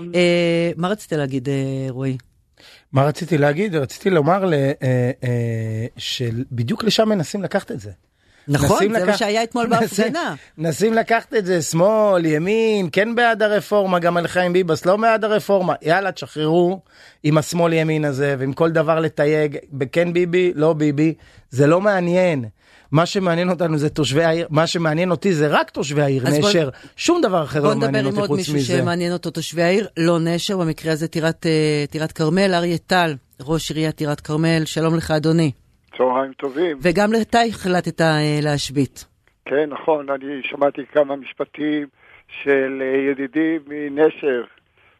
אה, מה רצית להגיד, אה, רועי? מה רציתי להגיד? רציתי לומר אה, שבדיוק לשם מנסים לקחת את זה. נכון, זה מה לקח- שהיה אתמול בהפגנה. מנסים לקחת את זה שמאל, ימין, כן בעד הרפורמה, גם על חיים ביבס לא בעד הרפורמה. יאללה, תשחררו עם השמאל ימין הזה, ועם כל דבר לתייג, בכן ביבי, לא ביבי, זה לא מעניין. מה שמעניין אותנו זה תושבי העיר, מה שמעניין אותי זה רק תושבי העיר אז בוא- נשר, שום דבר אחר בוא לא נדבר מעניין עם אותי עוד חוץ מישהו מזה. שמעניין אותו תושבי העיר, לא נשר, במקרה הזה טירת אה, טירת כרמל, אריה טל, ראש עיריית טירת כרמל, שלום לך אדוני. צהריים טובים. וגם אתה החלטת אה, להשבית. כן, נכון, אני שמעתי כמה משפטים של אה, ידידי מנשר,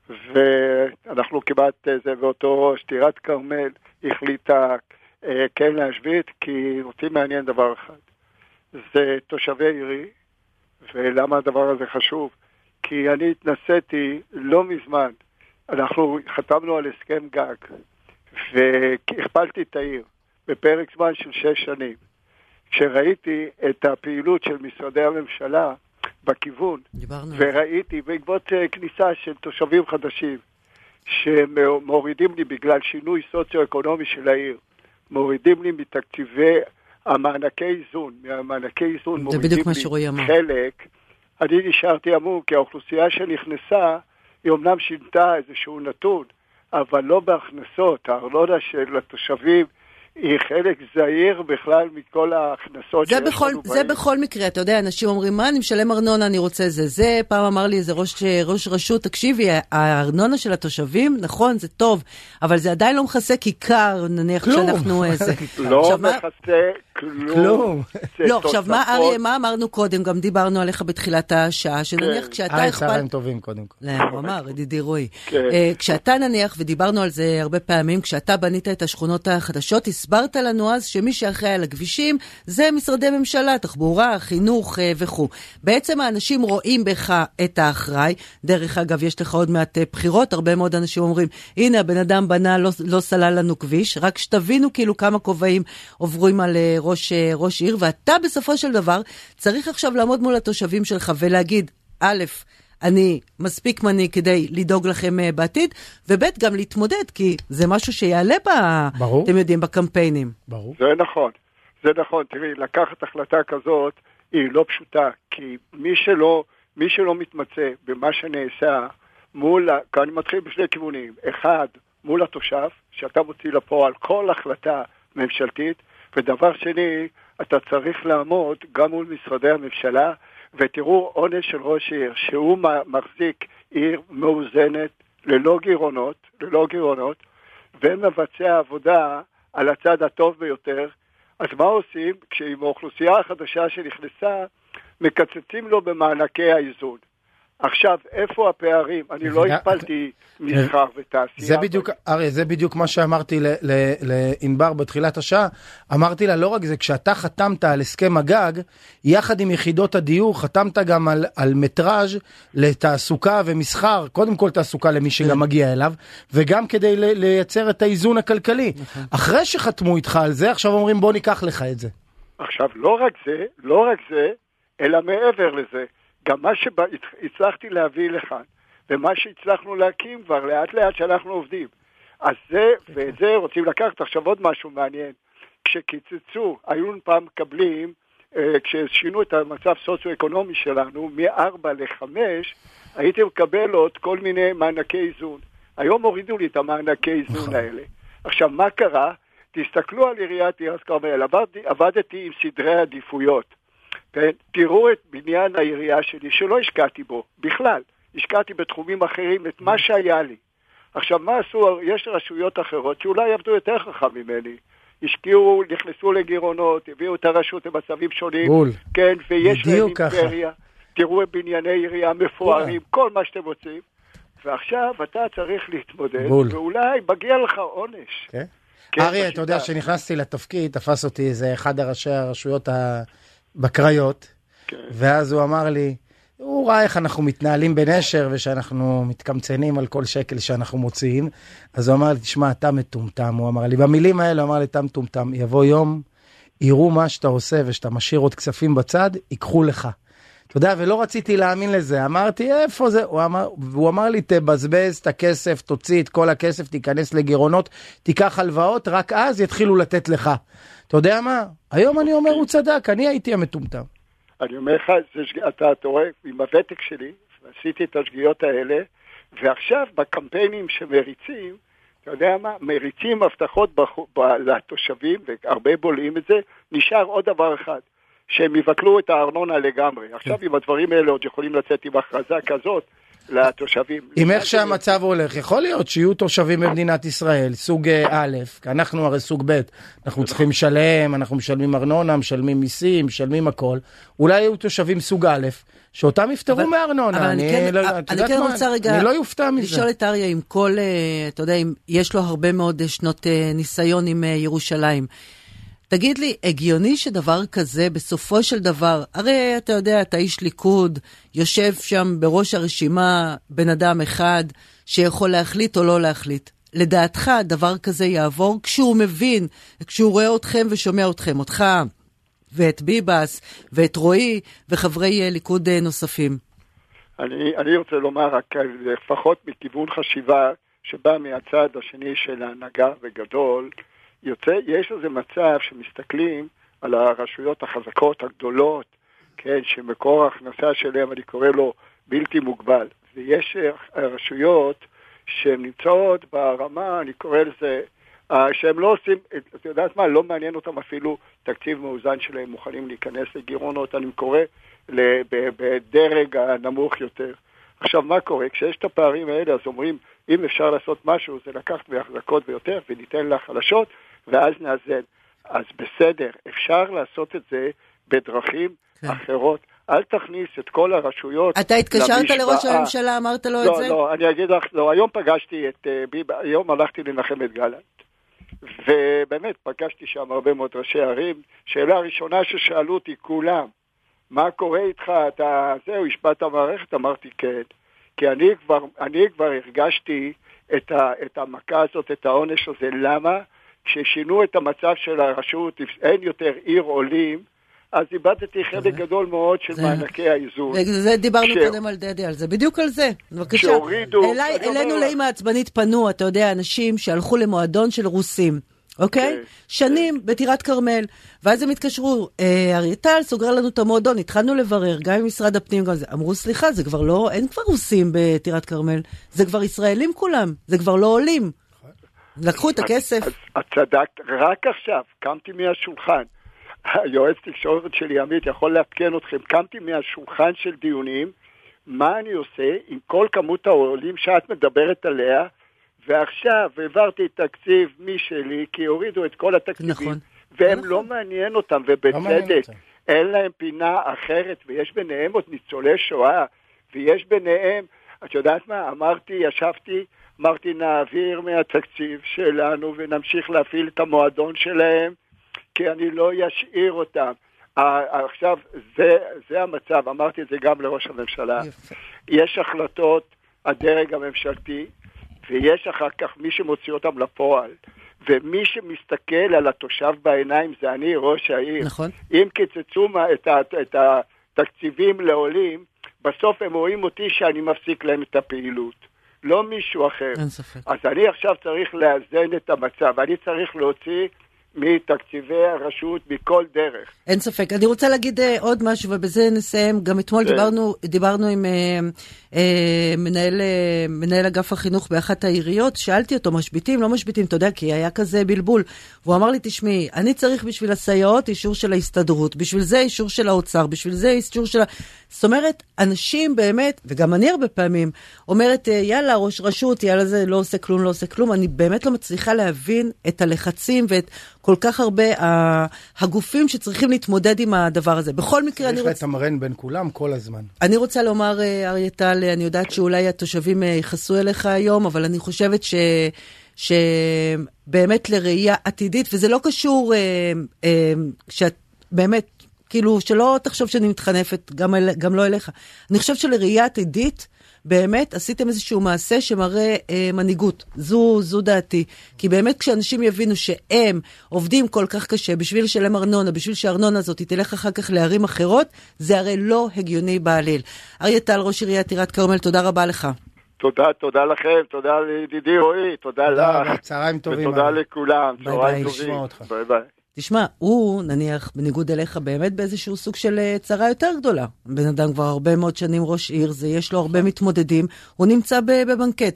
ואנחנו כמעט אה, זה באותו ראש. טירת כרמל החליטה כן להשבית, כי אותי מעניין דבר אחד. זה תושבי עירי, ולמה הדבר הזה חשוב? כי אני התנסיתי לא מזמן, אנחנו חתמנו על הסכם גג, והכפלתי את העיר בפרק זמן של שש שנים. כשראיתי את הפעילות של משרדי הממשלה בכיוון, דיברנו. וראיתי בעקבות אה, כניסה של תושבים חדשים שמורידים לי בגלל שינוי סוציו-אקונומי של העיר, מורידים לי מתקציבי המענקי איזון, מהמענקי איזון מורידים לי. חלק, אני נשארתי המום, כי האוכלוסייה שנכנסה, היא אומנם שינתה איזשהו נתון, אבל לא בהכנסות. הארנונה של התושבים היא חלק זעיר בכלל מכל ההכנסות שיש בכל, לנו זה בעיר. בכל מקרה, אתה יודע, אנשים אומרים, מה, אני משלם ארנונה, אני רוצה זה. זה, פעם אמר לי איזה ראש, ראש רשות, תקשיבי, הארנונה של התושבים, נכון, זה טוב, אבל זה עדיין לא מכסה כיכר, נניח כלום. שאנחנו איזה. לא עכשיו, מה- מכסה כלום. לא, עכשיו, מה. אריה, מה אמרנו קודם? גם דיברנו עליך בתחילת השעה, שנניח כן. כשאתה היי, אכפת... צהריים טובים קודם כל. לא, הוא אמר, ידידי רועי. כן. אה, כשאתה נניח, ודיברנו על זה הרבה פעמים, כשאתה בנית את השכונות החדשות, הסברת לנו אז שמי שאחראי על הכבישים זה משרדי ממשלה, תחבורה, חינוך אה, וכו'. בעצם האנשים רואים בך את האחראי. דרך אגב, יש לך עוד מעט אה, בחירות, הרבה מאוד אנשים אומרים, הנה, הבן אדם בנה, לא, לא סלל לנו כביש, רק שתבינו כאילו כמה כובעים עוברים על אה, ראש, אה, ראש עיר, ואתה בסופו של דבר צריך עכשיו לעמוד מול התושבים שלך ולהגיד, א', אני מספיק מנהיג כדי לדאוג לכם אה, בעתיד, וב' גם להתמודד, כי זה משהו שיעלה ב... ברור. אתם יודעים, בקמפיינים. ברור. זה נכון, זה נכון. תראי, לקחת החלטה כזאת היא לא פשוטה, כי מי שלא, מי שלא מתמצא במה שנעשה מול, כאן אני מתחיל בשני כיוונים. אחד, מול התושב, שאתה מוציא לפועל כל החלטה ממשלתית, ודבר שני, אתה צריך לעמוד גם מול משרדי הממשלה, ותראו עונש של ראש עיר, שהוא מחזיק עיר מאוזנת, ללא גירעונות, ללא גירעונות, ומבצע עבודה על הצד הטוב ביותר, אז מה עושים כשעם האוכלוסייה החדשה שנכנסה, מקצצים לו במענקי האיזון. עכשיו, איפה הפערים? אני לא הפלתי מסחר ותעשייה. זה בדיוק, אריה, זה בדיוק מה שאמרתי לענבר בתחילת השעה. אמרתי לה, לא רק זה, כשאתה חתמת על הסכם הגג, יחד עם יחידות הדיור, חתמת גם על, על מטראז' לתעסוקה ומסחר, קודם כל תעסוקה למי שגם מגיע אליו, וגם כדי לייצר את האיזון הכלכלי. אחרי שחתמו איתך על זה, עכשיו אומרים, בוא ניקח לך את זה. עכשיו, לא רק זה, לא רק זה, אלא מעבר לזה, גם מה שהצלחתי להביא לכאן, ומה שהצלחנו להקים כבר לאט לאט שאנחנו עובדים. אז זה, ואת זה רוצים לקחת. עכשיו עוד משהו מעניין. כשקיצצו, היו פעם מקבלים, אה, כששינו את המצב סוציו-אקונומי שלנו, מ-4 ל-5, הייתי מקבל עוד כל מיני מענקי איזון. היום הורידו לי את המענקי איזון האלה. עכשיו, מה קרה? תסתכלו על עיריית טירת כרמל, עבדתי, עבדתי עם סדרי עדיפויות. כן? תראו את בניין העירייה שלי, שלא השקעתי בו, בכלל. השקעתי בתחומים אחרים את מה שהיה לי. עכשיו, מה עשו? יש רשויות אחרות שאולי עבדו יותר חכם ממני. השקיעו, נכנסו לגירעונות, הביאו את הרשות למצבים שונים. בול. כן, ויש להם. אימפריה. תראו את בנייני עירייה מפוארים, כל מה שאתם רוצים. ועכשיו אתה צריך להתמודד, בול. ואולי מגיע לך עונש. כן? כן, אריה, אתה יודע. כשנכנסתי לתפקיד, תפס אותי איזה אחד הראשי הרשויות ה- בקריות, כן. ואז הוא אמר לי, הוא ראה איך אנחנו מתנהלים בנשר ושאנחנו מתקמצנים על כל שקל שאנחנו מוציאים, אז הוא אמר לי, תשמע, אתה מטומטם, הוא אמר לי, במילים האלה הוא אמר לי, אתה מטומטם, יבוא יום, יראו מה שאתה עושה ושאתה משאיר עוד כספים בצד, ייקחו לך. אתה יודע, ולא רציתי להאמין לזה, אמרתי, איפה זה? הוא אמר, והוא אמר לי, תבזבז את הכסף, תוציא את כל הכסף, תיכנס לגירעונות, תיקח הלוואות, רק אז יתחילו לתת לך. אתה יודע מה? היום אני אומר, הוא צדק, אני הייתי המטומטם. אני אומר לך, אתה, אתה רואה, עם הוותק שלי, עשיתי את השגיאות האלה, ועכשיו בקמפיינים שמריצים, אתה יודע מה, מריצים הבטחות לתושבים, והרבה בולעים את זה, נשאר עוד דבר אחד, שהם יבטלו את הארנונה לגמרי. עכשיו עם הדברים האלה עוד יכולים לצאת עם הכרזה כזאת. לתושבים. עם איך שהמצב הולך, יכול להיות שיהיו תושבים במדינת ישראל, סוג אה, א', כי אנחנו הרי סוג ב', אנחנו צריכים לשלם, אנחנו משלמים ארנונה, משלמים מיסים, משלמים הכל, אולי יהיו תושבים סוג א', שאותם יפטרו מארנונה. אבל אני כן, לא, אני כן רוצה רגע, אני לא יופתע מזה. לשאול את אריה אם כל, אה, אתה יודע, אם יש לו הרבה מאוד שנות אה, ניסיון עם ירושלים. תגיד לי, הגיוני שדבר כזה, בסופו של דבר, הרי אתה יודע, אתה איש ליכוד, יושב שם בראש הרשימה בן אדם אחד שיכול להחליט או לא להחליט. לדעתך, דבר כזה יעבור כשהוא מבין, כשהוא רואה אתכם ושומע אתכם, אותך ואת ביבס ואת רועי וחברי ליכוד נוספים. אני, אני רוצה לומר רק לפחות מכיוון חשיבה שבא מהצד השני של ההנהגה וגדול, יוצא, יש איזה מצב שמסתכלים על הרשויות החזקות, הגדולות, כן, שמקור ההכנסה שלהם, אני קורא לו בלתי מוגבל. ויש רשויות שהן נמצאות ברמה, אני קורא לזה, שהם לא עושים, את יודעת מה, לא מעניין אותם אפילו תקציב מאוזן שלהם, מוכנים להיכנס לגירעונות, אני קורא בדרג הנמוך יותר. עכשיו, מה קורה? כשיש את הפערים האלה, אז אומרים, אם אפשר לעשות משהו, זה לקחת מהחזקות ביותר וניתן לחלשות, ואז נאזן. אז בסדר, אפשר לעשות את זה בדרכים כן. אחרות. אל תכניס את כל הרשויות אתה התקשרת לראש הממשלה, אמרת לו לא, את זה? לא, לא, אני אגיד לך, לא, היום פגשתי את uh, ביבה, היום הלכתי לנחם את גלנט. ובאמת, פגשתי שם הרבה מאוד ראשי ערים. שאלה ראשונה ששאלו אותי כולם, מה קורה איתך, אתה, זהו, השפעת המערכת? אמרתי כן. כי אני כבר, אני כבר הרגשתי את, ה, את המכה הזאת, את העונש הזה. למה? כששינו את המצב של הרשות, אין יותר עיר עולים, אז איבדתי חלק גדול מאוד של מענקי האיזון. וזה דיברנו קודם על דדי, על זה, בדיוק על זה. בבקשה. שהורידו... אלינו לאמא העצבנית פנו, אתה יודע, אנשים שהלכו למועדון של רוסים. אוקיי? Okay? כן, okay. שנים okay. בטירת כרמל, ואז הם התקשרו, אה, אריאטל סוגר לנו את המועדון, התחלנו לברר, גם עם משרד הפנים, גם זה. אמרו, סליחה, זה כבר לא, אין כבר רוסים בטירת כרמל, זה כבר ישראלים כולם, זה כבר לא עולים. לקחו את הכסף. את צדקת, רק עכשיו קמתי מהשולחן. היועץ תקשורת שלי, עמית, יכול לעדכן אתכם, קמתי מהשולחן של דיונים, מה אני עושה עם כל כמות העולים שאת מדברת עליה, ועכשיו העברתי תקציב משלי, כי הורידו את כל התקציבים, נכון. והם נכון. לא מעניין אותם, ובצדק. לא אין להם פינה אחרת, ויש ביניהם עוד ניצולי שואה, ויש ביניהם, את יודעת מה, אמרתי, ישבתי, אמרתי, נעביר מהתקציב שלנו ונמשיך להפעיל את המועדון שלהם, כי אני לא אשאיר אותם. עכשיו, זה, זה המצב, אמרתי את זה גם לראש הממשלה. יפה. יש החלטות, הדרג הממשלתי, ויש אחר כך מי שמוציא אותם לפועל. ומי שמסתכל על התושב בעיניים זה אני, ראש העיר. נכון. אם קיצצו את, את התקציבים לעולים, בסוף הם רואים אותי שאני מפסיק להם את הפעילות. לא מישהו אחר. אין ספק. אז אני עכשיו צריך לאזן את המצב, אני צריך להוציא מתקציבי הרשות מכל דרך. אין ספק. אני רוצה להגיד uh, עוד משהו, ובזה נסיים. גם אתמול כן. דיברנו, דיברנו עם uh, uh, מנהל, uh, מנהל אגף החינוך באחת העיריות, שאלתי אותו, משביתים, לא משביתים, אתה יודע, כי היה כזה בלבול. והוא אמר לי, תשמעי, אני צריך בשביל הסייעות אישור של ההסתדרות, בשביל זה אישור של האוצר, בשביל זה אישור של ה... זאת אומרת, אנשים באמת, וגם אני הרבה פעמים, אומרת, יאללה, ראש רשות, יאללה, זה לא עושה כלום, לא עושה כלום. אני באמת לא מצליחה להבין את הלחצים ואת כל כך הרבה הגופים שצריכים להתמודד עם הדבר הזה. בכל מקרה, אני רוצה... צריך לתמרן בין כולם כל הזמן. אני רוצה לומר, אה, אריה טל, אני יודעת שאולי התושבים אה, יכעסו אליך היום, אבל אני חושבת ש... שבאמת לראייה עתידית, וזה לא קשור, אה, אה, שאת באמת, כאילו, שלא תחשוב שאני מתחנפת, גם, אל, גם לא אליך. אני חושבת שלראייה עתידית, באמת עשיתם איזשהו מעשה שמראה אה, מנהיגות. זו, זו דעתי. כי באמת כשאנשים יבינו שהם עובדים כל כך קשה בשביל לשלם ארנונה, בשביל שהארנונה הזאת תלך אחר כך לערים אחרות, זה הרי לא הגיוני בעליל. אריה טל, ראש עיריית טירת כרמל, תודה רבה לך. תודה, תודה לכם, תודה לידידי רועי, תודה לך. צהריים טובים. ותודה אבי. לכולם, ביי צהריים ביי. טובים. לשמוע אותך. ביי ביי. תשמע, הוא, נניח, בניגוד אליך, באמת באיזשהו סוג של אה, צרה יותר גדולה. בן אדם כבר הרבה מאוד שנים ראש עיר, זה יש לו הרבה מתמודדים, הוא נמצא בבנקט.